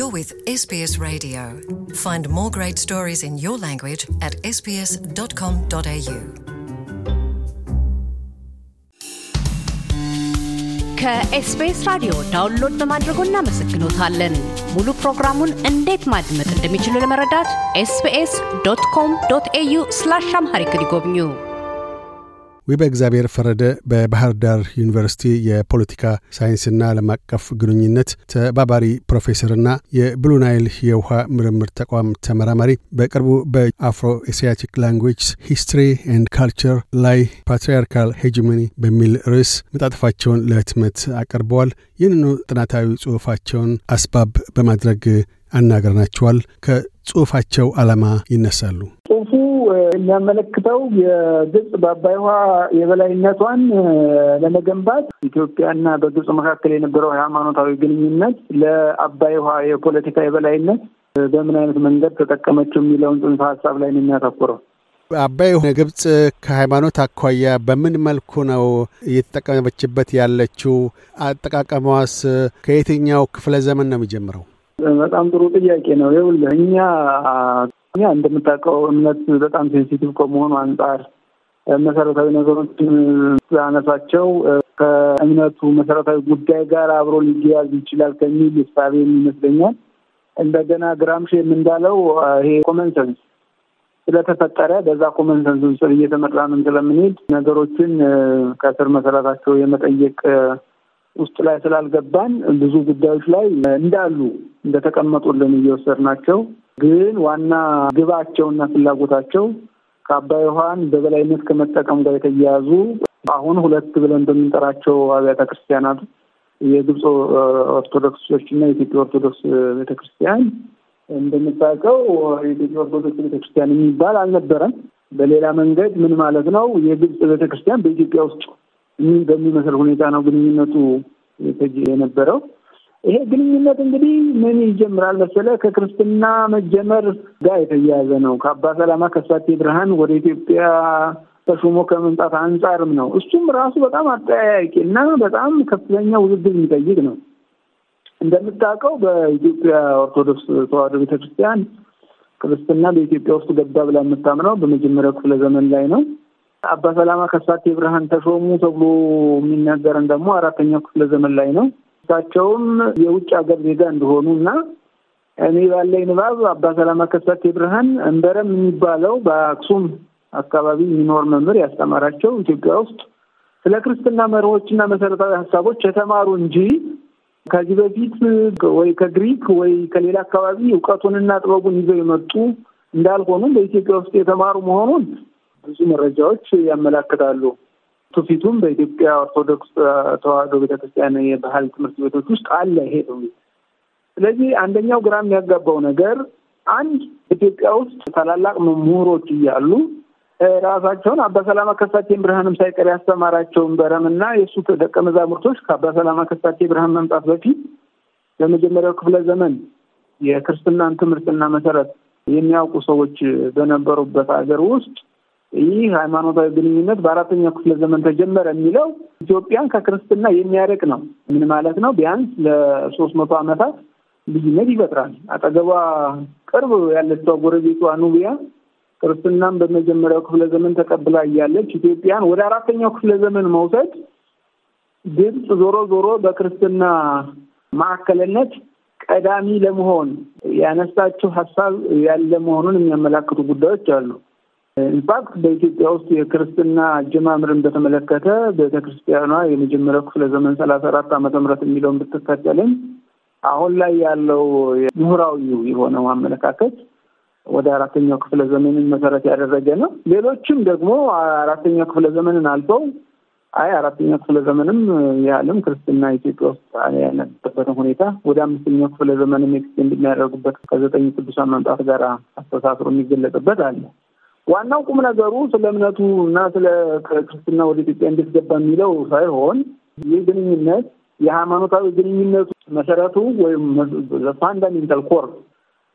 You're with SBS Radio. Find more great stories in your language at sbs.com.au. ከኤስቢኤስ ራዲዮ ዳውንሎድ በማድረጎ እናመሰግኖታለን። ሙሉ ፕሮግራሙን እንዴት ማድመጥ እንደሚችሉ ለመረዳት ኤስቢኤስ ዶት ኮም ዶት ኤዩ ስላሽ አምሃሪክ ይጎብኙ። ውበእግዜር ፈረደ በባህር ዳር ዩኒቨርሲቲ የፖለቲካ ሳይንስና ዓለም አቀፍ ግንኙነት ተባባሪ ፕሮፌሰርና የብሉ ናይል የውሃ ምርምር ተቋም ተመራማሪ በቅርቡ በ Afro Asiatic Language History and Culture ላይ Patriarchal Hegemony በሚል ርዕስ መጣጥፋቸውን ለህትመት አቅርበዋል። ይህንኑ ጥናታዊ ጽሑፋቸውን አስባብ በማድረግ አናገርናቸዋል። ከጽሑፋቸው ዓላማ ይነሳሉ። ጽሁፉ የሚያመለክተው የግብጽ በአባይ ውሃ የበላይነቷን ለመገንባት ኢትዮጵያና በግብጽ መካከል የነበረው የሃይማኖታዊ ግንኙነት ለአባይ ውሃ የፖለቲካ የበላይነት በምን አይነት መንገድ ተጠቀመችው የሚለውን ጽንሰ ሀሳብ ላይ ነው የሚያተኩረው። አባይ ግብጽ ከሃይማኖት አኳያ በምን መልኩ ነው እየተጠቀመችበት ያለችው? አጠቃቀሟስ ከየትኛው ክፍለ ዘመን ነው የሚጀምረው? በጣም ጥሩ ጥያቄ ነው። ይኸውልህ እኛ እኛ እንደምታውቀው እምነት በጣም sensitive ከመሆኑ አንጻር መሰረታዊ ነገሮችን ስላነሳቸው ከእምነቱ መሰረታዊ ጉዳይ ጋር አብሮ ሊያያዝ ይችላል ከሚል እሳቤ ይመስለኛል። እንደገና ግራምሺም እንዳለው ይሄ common sense ስለተፈጠረ በዛ common sense ስር እየተመራንም ስለምንሄድ ነገሮችን ከስር መሰረታቸው የመጠየቅ ውስጥ ላይ ስላልገባን ብዙ ጉዳዮች ላይ እንዳሉ እንደተቀመጡልን እየወሰድናቸው ግን ዋና ግባቸውና ፍላጎታቸው ከአባይ ውሃን በበላይነት ከመጠቀም ጋር የተያያዙ አሁን ሁለት ብለን በምንጠራቸው አብያተ ክርስቲያናት የግብፅ ኦርቶዶክሶች እና የኢትዮጵያ ኦርቶዶክስ ቤተክርስቲያን እንደምታውቀው የኢትዮጵያ ኦርቶዶክስ ቤተክርስቲያን የሚባል አልነበረም። በሌላ መንገድ ምን ማለት ነው? የግብፅ ቤተክርስቲያን በኢትዮጵያ ውስጥ በሚመስል ሁኔታ ነው ግንኙነቱ የነበረው። ይሄ ግንኙነት እንግዲህ ምን ይጀምራል መሰለ ከክርስትና መጀመር ጋር የተያያዘ ነው። ከአባ ሰላማ ከሳቴ ብርሃን ወደ ኢትዮጵያ ተሾሞ ከመምጣት አንጻርም ነው። እሱም ራሱ በጣም አጠያያቂ እና በጣም ከፍተኛ ውዝግብ የሚጠይቅ ነው። እንደምታውቀው በኢትዮጵያ ኦርቶዶክስ ተዋሕዶ ቤተክርስቲያን ክርስትና በኢትዮጵያ ውስጥ ገባ ብላ የምታምነው በመጀመሪያው ክፍለ ዘመን ላይ ነው። አባ ሰላማ ከሳቴ ብርሃን ተሾሙ ተብሎ የሚነገረን ደግሞ አራተኛው ክፍለ ዘመን ላይ ነው። እሳቸውም የውጭ ሀገር ዜጋ እንደሆኑ እና እኔ ባለኝ ንባብ አባ ሰላማ ከሳቴ ብርሃን እንበረም የሚባለው በአክሱም አካባቢ የሚኖር መምህር ያስተማራቸው ኢትዮጵያ ውስጥ ስለ ክርስትና መርሆችና መሰረታዊ ሀሳቦች የተማሩ እንጂ ከዚህ በፊት ወይ ከግሪክ ወይ ከሌላ አካባቢ እውቀቱንና ጥበቡን ይዘው የመጡ እንዳልሆኑም በኢትዮጵያ ውስጥ የተማሩ መሆኑን ብዙ መረጃዎች ያመላክታሉ። ትውፊቱም በኢትዮጵያ ኦርቶዶክስ ተዋሕዶ ቤተክርስቲያን የባህል ትምህርት ቤቶች ውስጥ አለ። ይሄ ትውፊት። ስለዚህ አንደኛው ግራ የሚያጋባው ነገር አንድ ኢትዮጵያ ውስጥ ታላላቅ ምሁሮች እያሉ ራሳቸውን አባ ሰላማ ከሳቴ ብርሃንም ሳይቀር ያስተማራቸውን በረምና የእሱ ደቀ መዛሙርቶች ከአባ ሰላማ ከሳቴ ብርሃን መምጣት በፊት በመጀመሪያው ክፍለ ዘመን የክርስትናን ትምህርትና መሰረት የሚያውቁ ሰዎች በነበሩበት ሀገር ውስጥ ይህ ሃይማኖታዊ ግንኙነት በአራተኛው ክፍለ ዘመን ተጀመረ የሚለው ኢትዮጵያን ከክርስትና የሚያርቅ ነው። ምን ማለት ነው? ቢያንስ ለሶስት መቶ ዓመታት ልዩነት ይፈጥራል። አጠገቧ ቅርብ ያለችው ጎረቤቷ ኑቢያ ክርስትናም በመጀመሪያው ክፍለ ዘመን ተቀብላ እያለች ኢትዮጵያን ወደ አራተኛው ክፍለ ዘመን መውሰድ ግብጽ ዞሮ ዞሮ በክርስትና ማዕከልነት ቀዳሚ ለመሆን ያነሳችው ሀሳብ ያለ መሆኑን የሚያመላክቱ ጉዳዮች አሉ። ኢንፋክት በኢትዮጵያ ውስጥ የክርስትና አጀማምርን በተመለከተ ቤተክርስቲያኗ የመጀመሪያው ክፍለ ዘመን ሰላሳ አራት ዓመተ ምህረት የሚለውን ብትከተልም አሁን ላይ ያለው ምሁራዊ የሆነው አመለካከት ወደ አራተኛው ክፍለ ዘመንን መሰረት ያደረገ ነው። ሌሎችም ደግሞ አራተኛው ክፍለ ዘመንን አልፈው አይ አራተኛው ክፍለ ዘመንም የዓለም ክርስትና ኢትዮጵያ ውስጥ ያለበትን ሁኔታ ወደ አምስተኛው ክፍለ ዘመንም extend የሚያደርጉበት ከዘጠኝ ቅዱሳን መምጣት ጋር አስተሳስሮ የሚገለጽበት አለ። ዋናው ቁም ነገሩ ስለ እምነቱ እና ስለ ክርስትና ወደ ኢትዮጵያ እንዴት ገባ የሚለው ሳይሆን ይህ ግንኙነት የሃይማኖታዊ ግንኙነቱ መሰረቱ ወይም fundamental core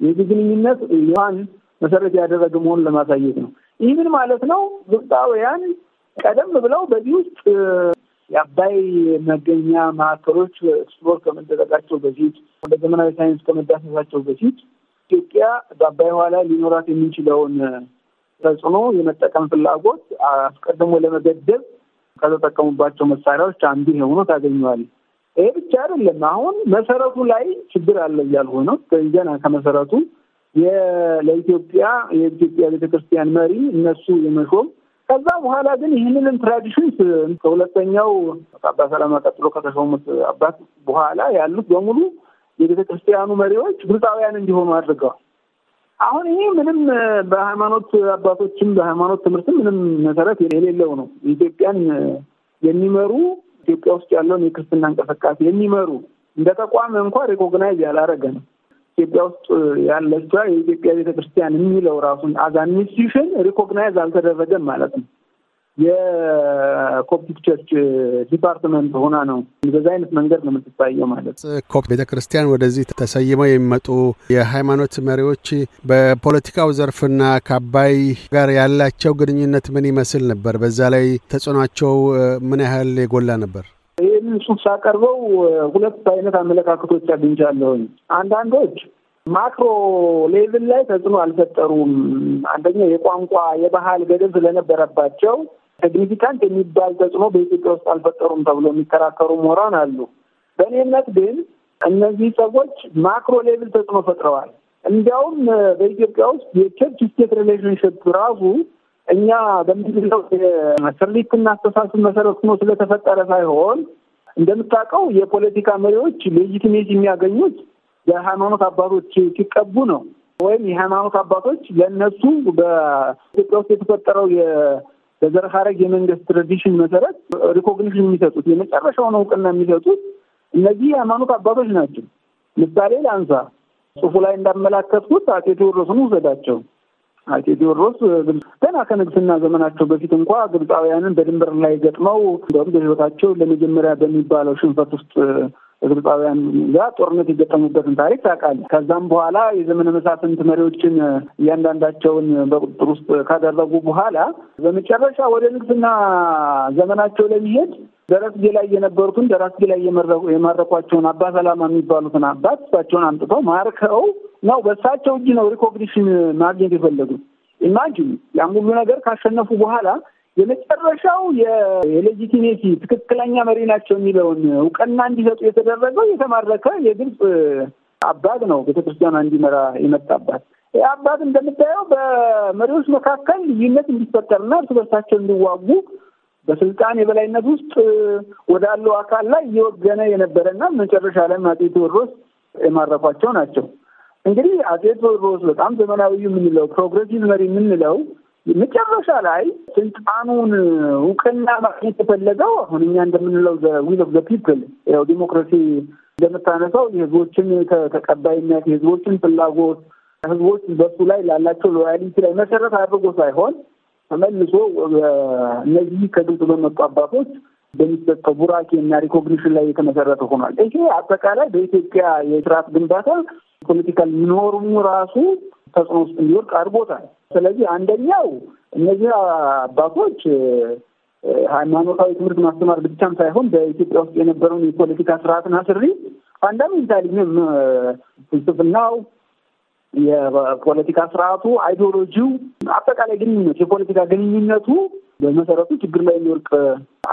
ይህ ግንኙነት ያን መሰረት ያደረገ መሆኑን ለማሳየት ነው። ይህ ምን ማለት ነው? ግብፃውያን ቀደም ብለው በዚህ ውስጥ የአባይ መገኛ ማዕከሎች explore ከመደረጋቸው በፊት ወደ ዘመናዊ ሳይንስ ከመዳሰሳቸው በፊት ኢትዮጵያ በአባይ ውሃ ሊኖራት የሚችለውን ተጽዕኖ የመጠቀም ፍላጎት አስቀድሞ ለመገደብ ከተጠቀሙባቸው መሳሪያዎች አንዱ ሆኖ ታገኘዋል። ይሄ ብቻ አይደለም። አሁን መሰረቱ ላይ ችግር አለ እያልኩ ነው። ገና ከመሰረቱ ለኢትዮጵያ የኢትዮጵያ ቤተክርስቲያን መሪ እነሱ የመሾም ከዛ በኋላ ግን ይህንንም ትራዲሽንስ ከሁለተኛው አባ ሰላማ ቀጥሎ ከተሾሙት አባት በኋላ ያሉት በሙሉ የቤተ ክርስቲያኑ መሪዎች ግብፃውያን እንዲሆኑ አድርገዋል። አሁን ይሄ ምንም በሃይማኖት አባቶችም በሃይማኖት ትምህርትም ምንም መሰረት የሌለው ነው። ኢትዮጵያን የሚመሩ ኢትዮጵያ ውስጥ ያለውን የክርስትና እንቅስቃሴ የሚመሩ እንደ ተቋም እንኳ recognize ያላረገ ነው። ኢትዮጵያ ውስጥ ያለቿ የኢትዮጵያ ቤተክርስቲያን የሚለው ራሱን as an institution recognize አልተደረገም ማለት ነው። የ Coptic church department ሆና ነው በዛ አይነት መንገድ ነው የምትታየው ማለት ከኮፕት ቤተ ክርስቲያን ወደዚህ ተሰይመው የሚመጡ የሃይማኖት መሪዎች በፖለቲካው ዘርፍና ከአባይ ጋር ያላቸው ግንኙነት ምን ይመስል ነበር? በዛ ላይ ተጽዕኗቸው ምን ያህል የጎላ ነበር? ይህን ጽሑፍ ሳቀርበው ሁለት አይነት አመለካከቶች አግኝቻለሁኝ። አንዳንዶች macro level ላይ ተጽዕኖ አልፈጠሩም። አንደኛ የቋንቋ የባህል ገደብ ስለነበረባቸው significant የሚባል ተጽዕኖ በኢትዮጵያ ውስጥ አልፈጠሩም ተብሎ የሚከራከሩ ምሁራን አሉ። በእኔ ግን እነዚህ ሰዎች macro level ተጽዕኖ ፈጥረዋል። እንዲያውም በኢትዮጵያ ውስጥ የ church state relationship ራሱ እኛ በምንለው ስሪትና አስተሳሰብ መሰረት ሆኖ ስለተፈጠረ ሳይሆን እንደምታውቀው የፖለቲካ መሪዎች legitimate የሚያገኙት የሃይማኖት አባቶች ሲቀቡ ነው። ወይም የሃይማኖት አባቶች ለእነሱ በኢትዮጵያ ውስጥ የተፈጠረው በዘር ሐረግ የመንግስት tradition መሰረት recognition የሚሰጡት የመጨረሻውን እውቅና የሚሰጡት እነዚህ የሃይማኖት አባቶች ናቸው። ምሳሌ ላንሳ። ጽሑፉ ላይ እንዳመላከትኩት አጼ ቴዎድሮስን ውሰዳቸው። አጼ ቴዎድሮስ ገና ከንግስና ዘመናቸው በፊት እንኳ ግብፃውያንን በድንበር ላይ ገጥመው እንደውም በሕይወታቸው ለመጀመሪያ በሚባለው ሽንፈት ውስጥ ግብፃውያን ጋር ጦርነት የገጠሙበትን ታሪክ ታውቃለህ። ከዛም በኋላ የዘመነ መሳፍንት መሪዎችን እያንዳንዳቸውን በቁጥጥር ውስጥ ካደረጉ በኋላ በመጨረሻ ወደ ንግስና ዘመናቸው ለሚሄድ ደረስጌ ላይ የነበሩትን ደረስጌ ላይ የማረኳቸውን አባ ሰላማ የሚባሉትን አባት እሳቸውን አምጥተው ማርከው ነው በእሳቸው እጅ ነው recognition ማግኘት የፈለጉት። imagine ያን ሁሉ ነገር ካሸነፉ በኋላ የመጨረሻው የ legitimacy ትክክለኛ መሪ ናቸው የሚለውን እውቅና እንዲሰጡ የተደረገው የተማረከ የግብፅ አባት ነው። ቤተክርስቲያኗ እንዲመራ የመጣባት ይህ አባት እንደምታየው በመሪዎች መካከል ልዩነት እንዲፈጠርና እርስ በርሳቸው እንዲዋጉ በስልጣን የበላይነት ውስጥ ወዳለው አካል ላይ እየወገነ የነበረና መጨረሻ ላይ አፄ ቴዎድሮስ የማረኳቸው ናቸው። እንግዲህ አፄ ቴዎድሮስ በጣም ዘመናዊ የምንለው progressive መሪ የምንለው መጨረሻ ላይ ስልጣኑን እውቅና ማግኘት የፈለገው አሁን እኛ እንደምንለው will of the people ያው ዲሞክራሲ እንደምታነሳው የህዝቦችን ተቀባይነት የህዝቦችን ፍላጎት ህዝቦች በሱ ላይ ላላቸው loyalty ላይ መሰረት አድርጎ ሳይሆን ተመልሶ እነዚህ ከግብጽ በመጡ አባቶች በሚሰጠው ቡራኬ እና recognition ላይ የተመሰረተ ሆኗል። ይሄ አጠቃላይ በኢትዮጵያ የስርዓት ግንባታ political norm ኡ ራሱ ተጽዕኖ ውስጥ እንዲወድቅ አድርጎታል። ስለዚህ አንደኛው እነዚህ አባቶች ሃይማኖታዊ ትምህርት ማስተማር ብቻም ሳይሆን በኢትዮጵያ ውስጥ የነበረውን የፖለቲካ ስርዓትና ስሪት fundamentally ፍልስፍናው፣ የፖለቲካ ስርዓቱ፣ ideology ው፣ አጠቃላይ ግንኙነት የፖለቲካ ግንኙነቱ በመሰረቱ ችግር ላይ የሚወርቅ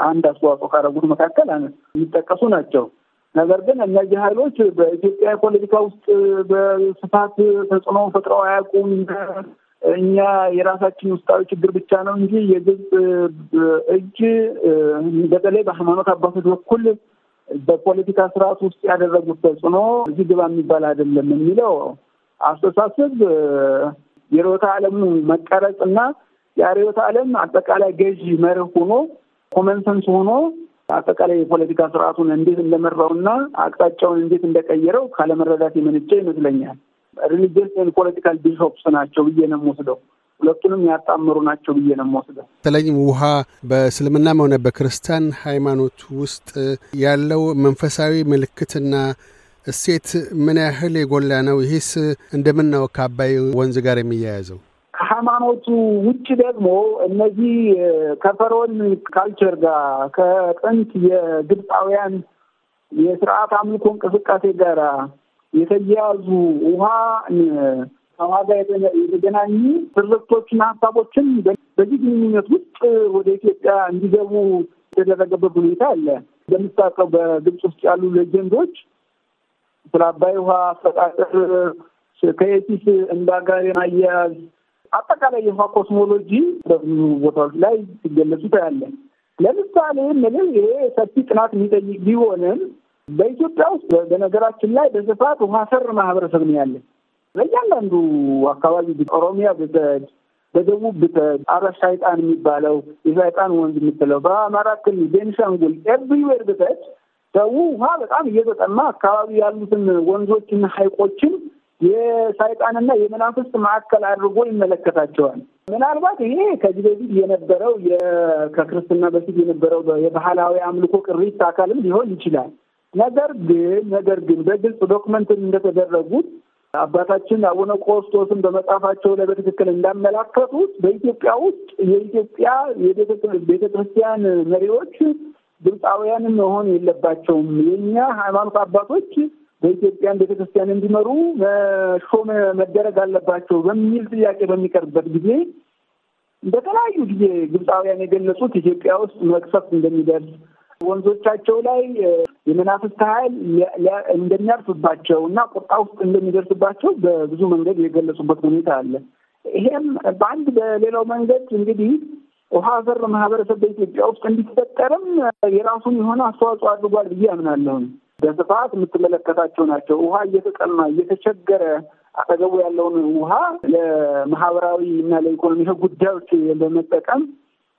አንድ አስተዋጽኦ ካደረጉት መካከል የሚጠቀሱ ናቸው። ነገር ግን እነዚህ ኃይሎች በኢትዮጵያ ፖለቲካ ውስጥ በስፋት ተጽዕኖ ፈጥረው አያውቁም። እኛ የራሳችን ውስጣዊ ችግር ብቻ ነው እንጂ የግብፅ እጅ በተለይ በሃይማኖት አባቶች በኩል በፖለቲካ ስርዓት ውስጥ ያደረጉት ተጽዕኖ እዚህ ግባ የሚባል አይደለም የሚለው አስተሳሰብ የርዕዮተ ዓለሙ መቀረጽ እና የርዕዮተ ዓለም አጠቃላይ ገዢ መርህ ሆኖ common sense ሆኖ አጠቃላይ የፖለቲካ ስርዓቱን እንዴት እንደመራውና አቅጣጫውን እንዴት እንደቀየረው ካለመረዳት የመነጨ ይመስለኛል። religious political bishops ናቸው ብዬ ነው የምወስደው። ሁለቱንም ያጣምሩ ናቸው ብዬ ነው የምወስደው። በተለይም ውሃ በእስልምናም ሆነ በክርስቲያን ሃይማኖት ውስጥ ያለው መንፈሳዊ ምልክትና እሴት ምን ያህል የጎላ ነው? ይህስ እንደምን ነው ከአባይ ወንዝ ጋር የሚያያዘው? ከሃይማኖቱ ውጭ ደግሞ እነዚህ ከፈርዖን ካልቸር ጋር ከጥንት የግብፃውያን የስርዓት አምልኮ እንቅስቃሴ ጋር የተያያዙ ውሃ ከውሃ ጋር የተገናኙ ትርክቶችና ሀሳቦችን በዚህ ግንኙነት ውስጥ ወደ ኢትዮጵያ እንዲገቡ የተደረገበት ሁኔታ አለ። እንደምታውቀው በግብፅ ውስጥ ያሉ legend ኦች ስለ አባይ ውሃ አፈጣጠር ከየቲስ እንዳ ጋር አያያዝ አጠቃላይ የውሃ cosmology በብዙ ቦታዎች ላይ ሲገለጹ ታያለን። ለምሳሌ ምንም ይሄ ሰፊ ጥናት የሚጠይቅ ቢሆንም በኢትዮጵያ ውስጥ በነገራችን ላይ በስፋት ውሃ ሰር ማህበረሰብ ነው ያለን። በእያንዳንዱ አካባቢ ኦሮሚያ ብትሄድ፣ በደቡብ ብትሄድ አረብ ሻይጣን የሚባለው የሻይጣን ወንዝ የምትለው በአማራ ክልል ቤንሻንጉል everywhere ብትሄድ ሰው ውሃ በጣም እየተጠማ አካባቢ ያሉትን ወንዞችና ሐይቆችን የሰይጣንና የመናፍስት ማዕከል አድርጎ ይመለከታቸዋል። ምናልባት ይሄ ከዚህ በፊት የነበረው ከክርስትና በፊት የነበረው የባህላዊ አምልኮ ቅሪት አካልም ሊሆን ይችላል። ነገር ግን ነገር ግን በግልጽ document እንደተደረጉት አባታችን አቡነ ቆስጦስን በመጽሐፋቸው ላይ በትክክል እንዳመላከቱት በኢትዮጵያ ውስጥ የኢትዮጵያ የቤተ ክርስቲያን መሪዎች ግብፃውያንም መሆን የለባቸውም። የእኛ ሃይማኖት አባቶች በኢትዮጵያን ቤተ ክርስቲያን እንዲመሩ መሾም መደረግ አለባቸው በሚል ጥያቄ በሚቀርብበት ጊዜ በተለያዩ ጊዜ ግብፃውያን የገለጹት ኢትዮጵያ ውስጥ መቅሰፍት እንደሚደርስ ወንዞቻቸው ላይ የመናፍስት ኃይል እንደሚያርፍባቸው እና ቁጣ ውስጥ እንደሚደርስባቸው በብዙ መንገድ የገለጹበት ሁኔታ አለ። ይሄም በአንድ በሌላው መንገድ እንግዲህ ውሃ ዘር ማህበረሰብ በኢትዮጵያ ውስጥ እንዲፈጠርም የራሱን የሆነ አስተዋጽኦ አድርጓል ብዬ አምናለሁኝ። በስፋት የምትመለከታቸው ናቸው። ውሃ እየተጠማ እየተቸገረ አጠገቡ ያለውን ውሃ ለማህበራዊ እና ለኢኮኖሚ ጉዳዮች በመጠቀም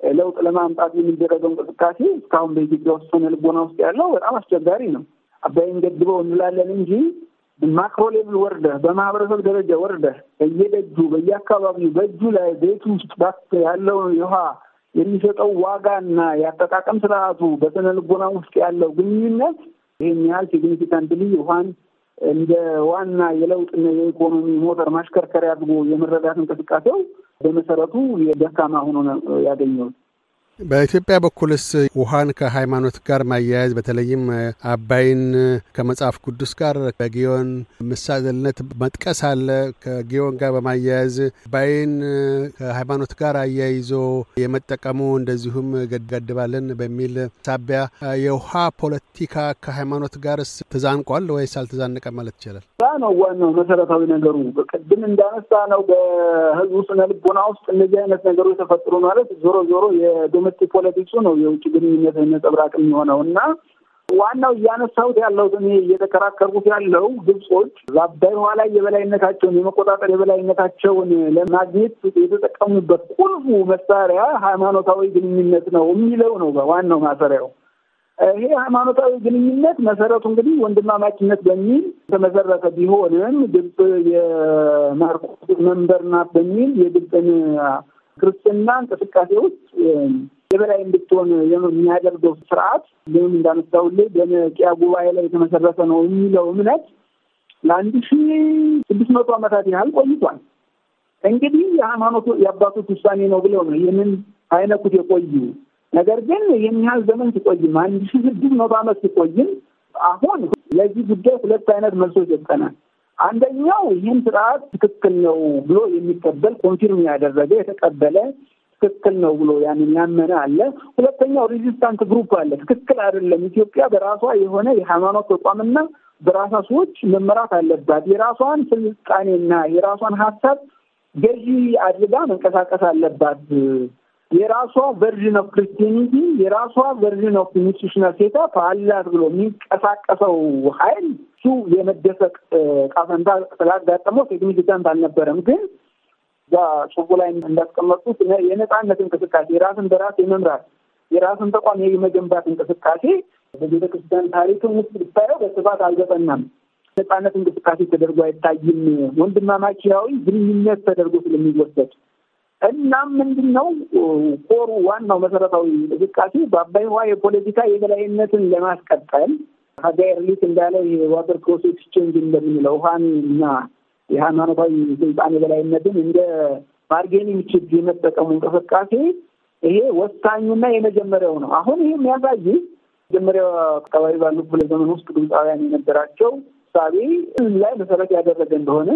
ለውጥ ለማምጣት የሚደረገው እንቅስቃሴ እስካሁን በኢትዮጵያ ውስጥ ስነ ልቦና ውስጥ ያለው በጣም አስቸጋሪ ነው። አባይን ገድበው እንላለን እንጂ micro level ወርደህ በማህበረሰብ ደረጃ ወርደህ በየደጁ በየአካባቢው በእጁ ላይ ቤት ውስጥ ያለውን የውሃ የሚሰጠው ዋጋና የአጠቃቀም ስርዓቱ በስነ ልቦና ውስጥ ያለው ግንኙነት ይህን ያህል significantly ውሃን እንደ ዋና የለውጥና የኢኮኖሚ ሞተር ማሽከርከሪያ አድርጎ የመረዳት እንቅስቃሴው በመሰረቱ የደካማ ሆኖ ያገኘሁት። በኢትዮጵያ በኩልስ ውሃን ከሃይማኖት ጋር ማያያዝ በተለይም አባይን ከመጽሐፍ ቅዱስ ጋር በጊዮን ምሳሌነት መጥቀስ አለ። ከጊዮን ጋር በማያያዝ አባይን ከሃይማኖት ጋር አያይዞ የመጠቀሙ እንደዚሁም ገድባለን በሚል ሳቢያ የውሃ ፖለቲካ ከሃይማኖት ጋርስ ተዛንቋል ወይስ አልተዛነቀ ማለት ይቻላል? ነው ዋናው መሰረታዊ ነገሩ። ቅድም እንዳነሳ ነው በህዝቡ ስነ ልቦና ውስጥ እንደዚህ አይነት ነገሮች ተፈጥሮ ማለት ዞሮ ዞሮ የዶሜስቲክ ፖለቲክሱ ነው የውጭ ግንኙነት ነጸብራቅ የሚሆነው እና ዋናው እያነሳሁት ያለው እኔ እየተከራከርኩት ያለው ግብጾች በአባይ ውሃ ላይ የበላይነታቸውን የመቆጣጠር የበላይነታቸውን ለማግኘት የተጠቀሙበት ቁልፉ መሳሪያ ሃይማኖታዊ ግንኙነት ነው የሚለው ነው ዋናው ማሰሪያው። ይሄ ሃይማኖታዊ ግንኙነት መሰረቱ እንግዲህ ወንድማማችነት በሚል የተመሰረተ ቢሆንም ግብጽ የማርቆስ መንበር ናት በሚል የግብፅን ክርስትና እንቅስቃሴ ውስጥ የበላይ እንድትሆን የሚያደርገው ስርዓት ምንም እንዳነሳሁልህ በኒቅያ ጉባኤ ላይ የተመሰረተ ነው የሚለው እምነት ለአንድ ሺ ስድስት መቶ ዓመታት ያህል ቆይቷል። እንግዲህ የሃይማኖቱ የአባቶች ውሳኔ ነው ብለው ነው ይህንን አይነኩት የቆዩ ነገር ግን ይህን ያህል ዘመን ሲቆይም አንድ ሺ ስድስት መቶ ዓመት ሲቆይም አሁን ለዚህ ጉዳይ ሁለት አይነት መልሶች ሰጠናል። አንደኛው ይህን ስርዓት ትክክል ነው ብሎ የሚቀበል confirm ያደረገ የተቀበለ ትክክል ነው ብሎ ያንን ያመነ አለ። ሁለተኛው resistant group አለ። ትክክል አይደለም፣ ኢትዮጵያ በራሷ የሆነ የሃይማኖት ተቋምና በራሷ ሰዎች መመራት አለባት፣ የራሷን ስልጣኔና የራሷን ሀሳብ ገዢ አድርጋ መንቀሳቀስ አለባት የራሷ version of Christianity የራሷ version of institutional setup አላት ብሎ የሚንቀሳቀሰው ኃይል እሱ የመደሰቅ እጣ ፈንታ ስላጋጠመው significant አልነበረም። ግን ጽሑፉ ላይ እንዳስቀመጡት የነፃነት እንቅስቃሴ የራስን በራስ የመምራት የራስን ተቋም የመገንባት እንቅስቃሴ በቤተ ክርስቲያን ታሪክም ውስጥ ብታየው በስፋት አልገጠናም። ነፃነት እንቅስቃሴ ተደርጎ አይታይም። ወንድማማችያዊ ግንኙነት ተደርጎ ስለሚወሰድ እናም ምንድን ነው core ኡ ዋናው መሰረታዊ እንቅስቃሴ በአባይ ውሃ የፖለቲካ የበላይነትን ለማስቀጠል ሀጋይ ኤርሊክ እንዳለው የ water cross exchange እንደምንለው ውሃን እና የሃይማኖታዊ ስልጣን የበላይነትን እንደ bargaining chip የመጠቀሙ እንቅስቃሴ ይሄ ወሳኙና የመጀመሪያው ነው። አሁን ይሄ የሚያሳይ መጀመሪያው አካባቢ ባሉ ክፍለ ዘመን ውስጥ ግብፃውያን የነበራቸው እሳቤ ላይ መሰረት ያደረገ እንደሆነ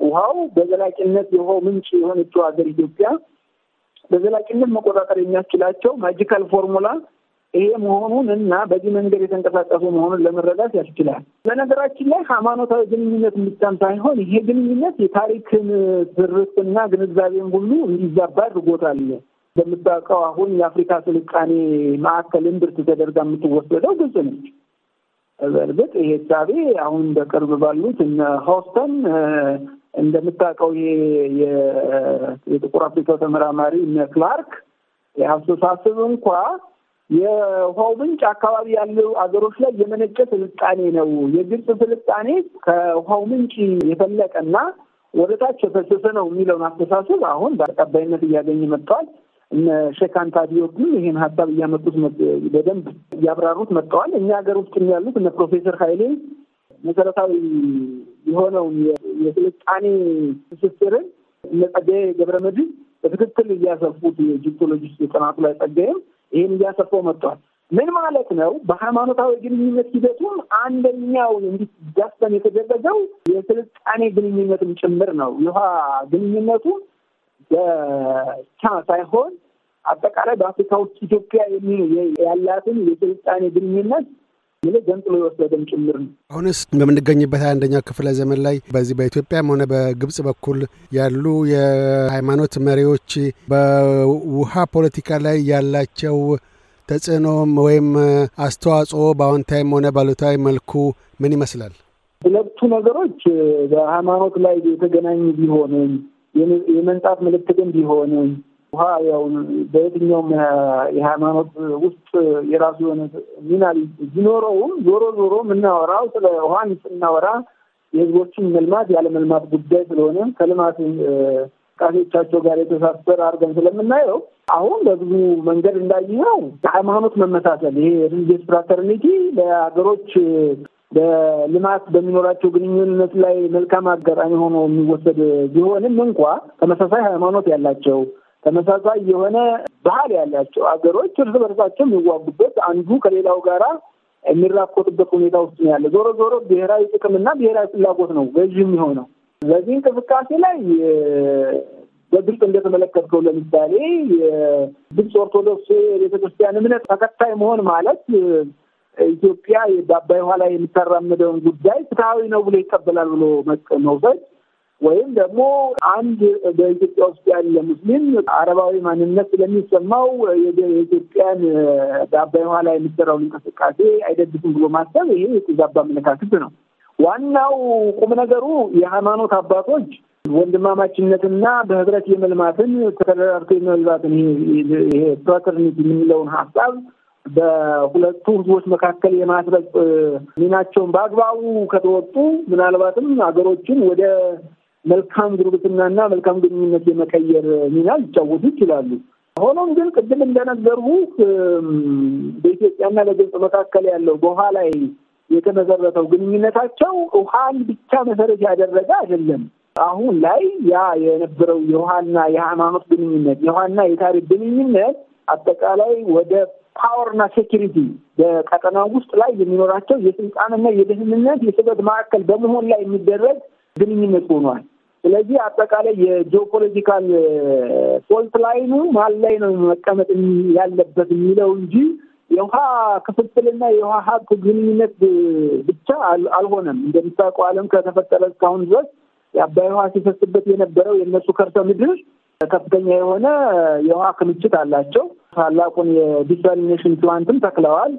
ውሃው በዘላቂነት የውሃው ምንጭ የሆነችው ሀገር ኢትዮጵያ በዘላቂነት መቆጣጠር የሚያስችላቸው magical formula ይሄ መሆኑን እና በዚህ መንገድ የተንቀሳቀሱ መሆኑን ለመረዳት ያስችላል። በነገራችን ላይ ሃይማኖታዊ ግንኙነት ብቻም ሳይሆን ይሄ ግንኙነት የታሪክን ትርክትና ግንዛቤን ሁሉ እንዲዛባ አድርጎታል። እንደምታውቀው አሁን የአፍሪካ ስልጣኔ ማዕከል እምብርት ተደርጋ የምትወሰደው ግብጽ ነች። በእርግጥ ይሄ እሳቤ አሁን በቅርብ ባሉት እነ ሆስተን እንደምታውቀው ይሄ የጥቁር አፍሪካው ተመራማሪ ክላርክ የአስተሳሰብ እንኳ የውሃው ምንጭ አካባቢ ያሉ አገሮች ላይ የመነጨ ስልጣኔ ነው። የግብፅ ስልጣኔ ከውሃው ምንጭ የፈለቀና ወደ ታች የፈሰሰ ነው የሚለውን አስተሳሰብ አሁን በተቀባይነት እያገኘ መጥተዋል። እነ ሼክ አንታ ይህን ሀሳብ እያመጡት በደንብ እያብራሩት መጥተዋል። እኛ ሀገር ውስጥ ያሉት እነ ፕሮፌሰር ኃይሌ መሰረታዊ የሆነውን የስልጣኔ ትስስርን እነ ጸጋዬ ገብረመድህን በትክክል እያሰፉት የጂፕቶሎጂስት ጥናቱ ላይ ጸጋዬም ይህን እያሰፋው መጥቷል። ምን ማለት ነው? በሃይማኖታዊ ግንኙነት ሂደቱም አንደኛው እንዲዳሰን የተደረገው የስልጣኔ ግንኙነትም ጭምር ነው። ይህ ግንኙነቱ ብቻ ሳይሆን አጠቃላይ በአፍሪካ ውስጥ ኢትዮጵያ ያላትን የስልጣኔ ግንኙነት ገንጥሎ የወሰደም ጭምር ነው። አሁንስ በምንገኝበት አንደኛው ክፍለ ዘመን ላይ በዚህ በኢትዮጵያም ሆነ በግብጽ በኩል ያሉ የሃይማኖት መሪዎች በውሃ ፖለቲካ ላይ ያላቸው ተጽዕኖም ወይም አስተዋጽኦ በአዎንታዊም ሆነ ባሉታዊ መልኩ ምን ይመስላል? ሁለቱ ነገሮች በሃይማኖት ላይ የተገናኙ ቢሆንም የመንጻት ምልክትም ቢሆንም ውሃ ያው በየትኛውም የሃይማኖት ውስጥ የራሱ የሆነ ሚና ቢኖረውም ዞሮ ዞሮ የምናወራው ስለ ውሃን ስናወራ የህዝቦችን መልማት ያለ መልማት ጉዳይ ስለሆነ ከልማት እንቅስቃሴዎቻቸው ጋር የተሳሰረ አድርገን ስለምናየው አሁን በብዙ መንገድ እንዳየኸው የሃይማኖት መመሳሰል ይሄ religious fraternity ለሀገሮች በልማት በሚኖራቸው ግንኙነት ላይ መልካም አጋጣሚ ሆኖ የሚወሰድ ቢሆንም እንኳ ተመሳሳይ ሃይማኖት ያላቸው ተመሳሳይ የሆነ ባህል ያላቸው ሀገሮች እርስ በርሳቸው የሚዋጉበት አንዱ ከሌላው ጋራ የሚራኮትበት ሁኔታ ውስጥ ነው ያለ። ዞሮ ዞሮ ብሔራዊ ጥቅምና ብሔራዊ ፍላጎት ነው ገዥ የሚሆነው። በዚህ እንቅስቃሴ ላይ በግልጽ እንደተመለከትከው ለምሳሌ የግብፅ ኦርቶዶክስ ቤተክርስቲያን እምነት ተከታይ መሆን ማለት ኢትዮጵያ በአባይ ውሃ ላይ የምታራምደውን ጉዳይ ፍትሐዊ ነው ብሎ ይቀበላል ብሎ መውሰድ ወይም ደግሞ አንድ በኢትዮጵያ ውስጥ ያለ ሙስሊም አረባዊ ማንነት ስለሚሰማው የኢትዮጵያን በአባይ ውሃ ላይ የሚሰራውን እንቅስቃሴ አይደግፍም ብሎ ማሰብ ይሄ የተዛባ አመለካከት ነው። ዋናው ቁም ነገሩ የሃይማኖት አባቶች ወንድማማችነትና በህብረት የመልማትን ተደራርቶ የመልማትን ይሄ ፍራተርኒቲ የምንለውን ሀሳብ በሁለቱ ህዝቦች መካከል የማስረጽ ሚናቸውን በአግባቡ ከተወጡ ምናልባትም ሀገሮችን ወደ መልካም ጉርብትናና መልካም ግንኙነት የመቀየር ሚና ሊጫወቱ ይችላሉ። ሆኖም ግን ቅድም እንደነገርሁ በኢትዮጵያና በግብጽ መካከል ያለው በውሃ ላይ የተመሰረተው ግንኙነታቸው ውሃን ብቻ መሰረት ያደረገ አይደለም። አሁን ላይ ያ የነበረው የውሃና የሃይማኖት ግንኙነት የውሃና የታሪክ ግንኙነት አጠቃላይ ወደ power ና security በቀጠና ውስጥ ላይ የሚኖራቸው የስልጣንና የደህንነት የስበት ማዕከል በመሆን ላይ የሚደረግ ግንኙነት ሆኗል። ስለዚህ አጠቃላይ የ geopolitical fault line ኡ ማን ላይ ነው መቀመጥ ያለበት የሚለው እንጂ የውሃ ክፍፍልና የውሃ ሀብት ግንኙነት ብቻ አልሆነም። እንደምታውቀው ዓለም ከተፈጠረ እስካሁን ድረስ የአባይ ውሃ ሲፈስበት የነበረው የእነሱ ከርሰ ምድር ከፍተኛ የሆነ የውሃ ክምችት አላቸው። ታላቁን የ desalination plant ም ተክለዋል።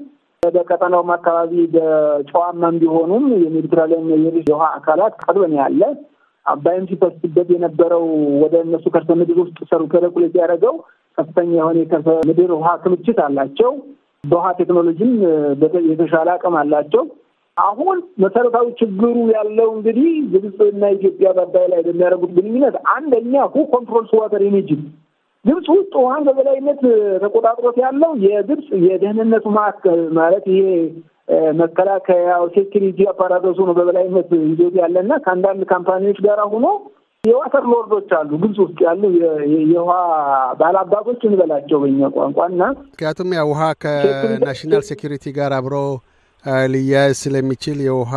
በቀጠናውም አካባቢ በጨዋማም ቢሆኑም የሜዲትራኒያን የውሃ አካላት ቅርብ ያለ አባይም ሲፈስበት የነበረው ወደ እነሱ ከርሰ ምድር ውስጥ circulate ያደረገው ከፍተኛ የሆነ የከርሰ ምድር ውሃ ክምችት አላቸው። በውሃ ቴክኖሎጂም የተሻለ አቅም አላቸው። አሁን መሰረታዊ ችግሩ ያለው እንግዲህ ግብፅና ኢትዮጵያ በአባይ ላይ በሚያደርጉት ግንኙነት አንደኛ who controls water in Egypt ግብፅ ውስጥ ውሃን በበላይነት ተቆጣጥሮት ያለው የግብፅ የደህንነቱ ማዕከል ማለት ይሄ መከላከያው security apparatus ኡ ነው በበላይነት ይዞት ያለና ከአንዳንድ company ዎች ጋር ሆኖ የ water lord ኦች አሉ ግብጽ ውስጥ ያሉ የውሃ ባላባቶች እንበላቸው በኛ ቋንቋ እና ምክንያቱም ያ ውሃ ከ national security ጋር አብሮ ሊያያዝ ስለሚችል የውሃ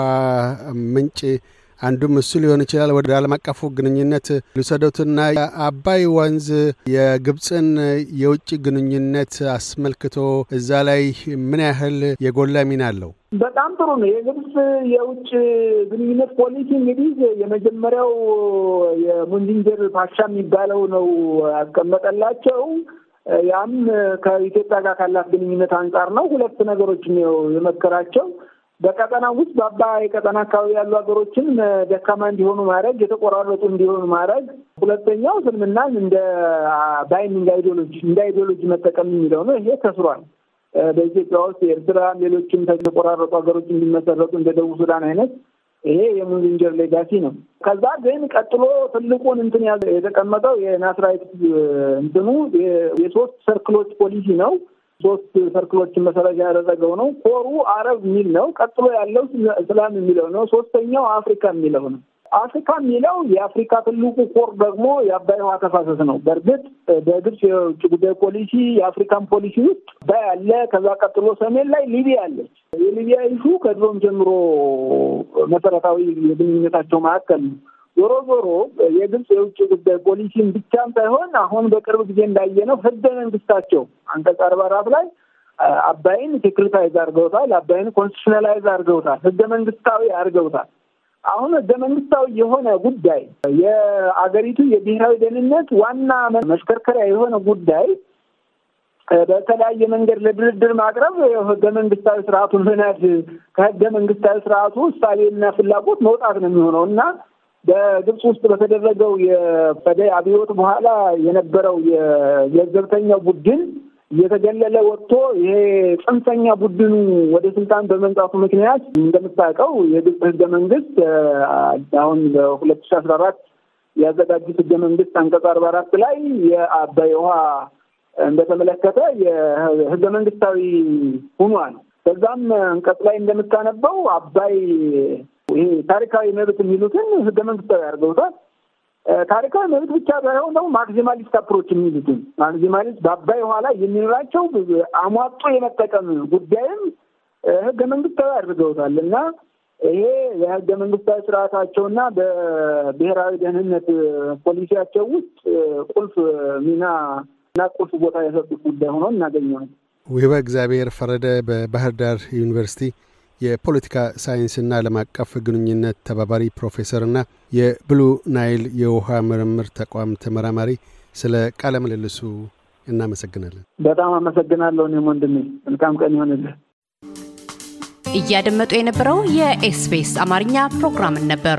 ምንጭ አንዱም እሱ ሊሆን ይችላል። ወደ ዓለም አቀፉ ግንኙነት ልውሰድዎትና አባይ ወንዝ የግብፅን የውጭ ግንኙነት አስመልክቶ እዛ ላይ ምን ያህል የጎላ ሚና አለው? በጣም ጥሩ ነው። የግብፅ የውጭ ግንኙነት ፖሊሲ እንግዲህ የመጀመሪያው የሙንዚንገር ፓሻ የሚባለው ነው ያስቀመጠላቸው። ያም ከኢትዮጵያ ጋር ካላት ግንኙነት አንጻር ነው። ሁለት ነገሮች ነው የመከራቸው በቀጠና ውስጥ በአባይ ቀጠና አካባቢ ያሉ ሀገሮችን ደካማ እንዲሆኑ ማድረግ፣ የተቆራረጡ እንዲሆኑ ማድረግ። ሁለተኛው እስልምናን እንደ binding ideology እንደ ideology መጠቀም የሚለው ነው። ይሄ ተሰርቷል። በኢትዮጵያ ውስጥ የኤርትራ፣ ሌሎችም የተቆራረጡ ሀገሮች እንዲመሰረቱ እንደ ደቡብ ሱዳን አይነት ይሄ የሙንዚንገር legacy ነው። ከዛ ግን ቀጥሎ ትልቁን እንትን የተቀመጠው የ Nasserite እንትኑ የሶስት circle ኦች ፖሊሲ ነው። ሶስት circle ኦችን መሰረት ያደረገው ነው። core ኡ አረብ የሚል ነው። ቀጥሎ ያለው እስላም የሚለው ነው። ሶስተኛው አፍሪካ የሚለው ነው። አፍሪካ የሚለው የአፍሪካ ትልቁ core ደግሞ የአባይ ውሃ ተፋሰስ ነው። በእርግጥ በግብጽ የውጭ ጉዳይ ፖሊሲ የአፍሪካን ፖሊሲ ውስጥ አባይ አለ። ከዛ ቀጥሎ ሰሜን ላይ ሊቢያ አለች። የሊቢያ issue ከድሮም ጀምሮ መሰረታዊ የግንኙነታቸው መካከል ነው። ዞሮ ዞሮ የግብጽ የውጭ ጉዳይ ፖሊሲን ብቻም ሳይሆን አሁን በቅርብ ጊዜ እንዳየነው ህገ መንግስታቸው አንቀጽ አርባ አራት ላይ አባይን securitize አድርገውታል። አባይን constitutionalize አድርገውታል። ህገ መንግስታዊ አድርገውታል። አሁን ህገ መንግስታዊ የሆነ ጉዳይ የአገሪቱ የብሔራዊ ደህንነት ዋና መሽከርከሪያ የሆነ ጉዳይ በተለያየ መንገድ ለድርድር ማቅረብ ህገ መንግስታዊ ስርዓቱን ህነት ከህገ መንግስታዊ ስርዓቱ እሳቤና ፍላጎት መውጣት ነው የሚሆነው እና በግብጽ ውስጥ በተደረገው የፈደይ አብዮት በኋላ የነበረው የዘብተኛው ቡድን እየተገለለ ወጥቶ ይሄ ጽንፈኛ ቡድኑ ወደ ስልጣን በመምጣቱ ምክንያት እንደምታውቀው የግብጽ ህገ መንግስት አሁን በሁለት ሺ አስራ አራት ያዘጋጁት ህገ መንግስት አንቀጽ አርባ አራት ላይ የአባይ ውሃ እንደተመለከተ የህገ መንግስታዊ ሆኗል። በዛም አንቀጽ ላይ እንደምታነበው አባይ ታሪካዊ መብት የሚሉትን ህገ መንግስታዊ አድርገውታል። ታሪካዊ መብት ብቻ ሳይሆን ደግሞ maximalist approach የሚሉትን maximalist በአባይ ውሃ ላይ የሚኖራቸው አሟጦ የመጠቀም ጉዳይም ህገ መንግስታዊ አድርገውታል እና ይሄ የህገ መንግስታዊ ስርዓታቸውና በብሔራዊ ደህንነት ፖሊሲያቸው ውስጥ ቁልፍ ሚና እና ቁልፍ ቦታ የሰጡት ጉዳይ ሆኖ እናገኘዋል። ውህበ እግዚአብሔር ፈረደ በባህር ዳር ዩኒቨርሲቲ የፖለቲካ ሳይንስና ዓለም አቀፍ ግንኙነት ተባባሪ ፕሮፌሰርና የብሉ ናይል የውሃ ምርምር ተቋም ተመራማሪ፣ ስለ ቃለ ምልልሱ እናመሰግናለን። በጣም አመሰግናለሁ። እኔም ወንድሜ መልካም ቀን ይሆንልህ። እያደመጡ የነበረው የኤስቢኤስ አማርኛ ፕሮግራምን ነበር።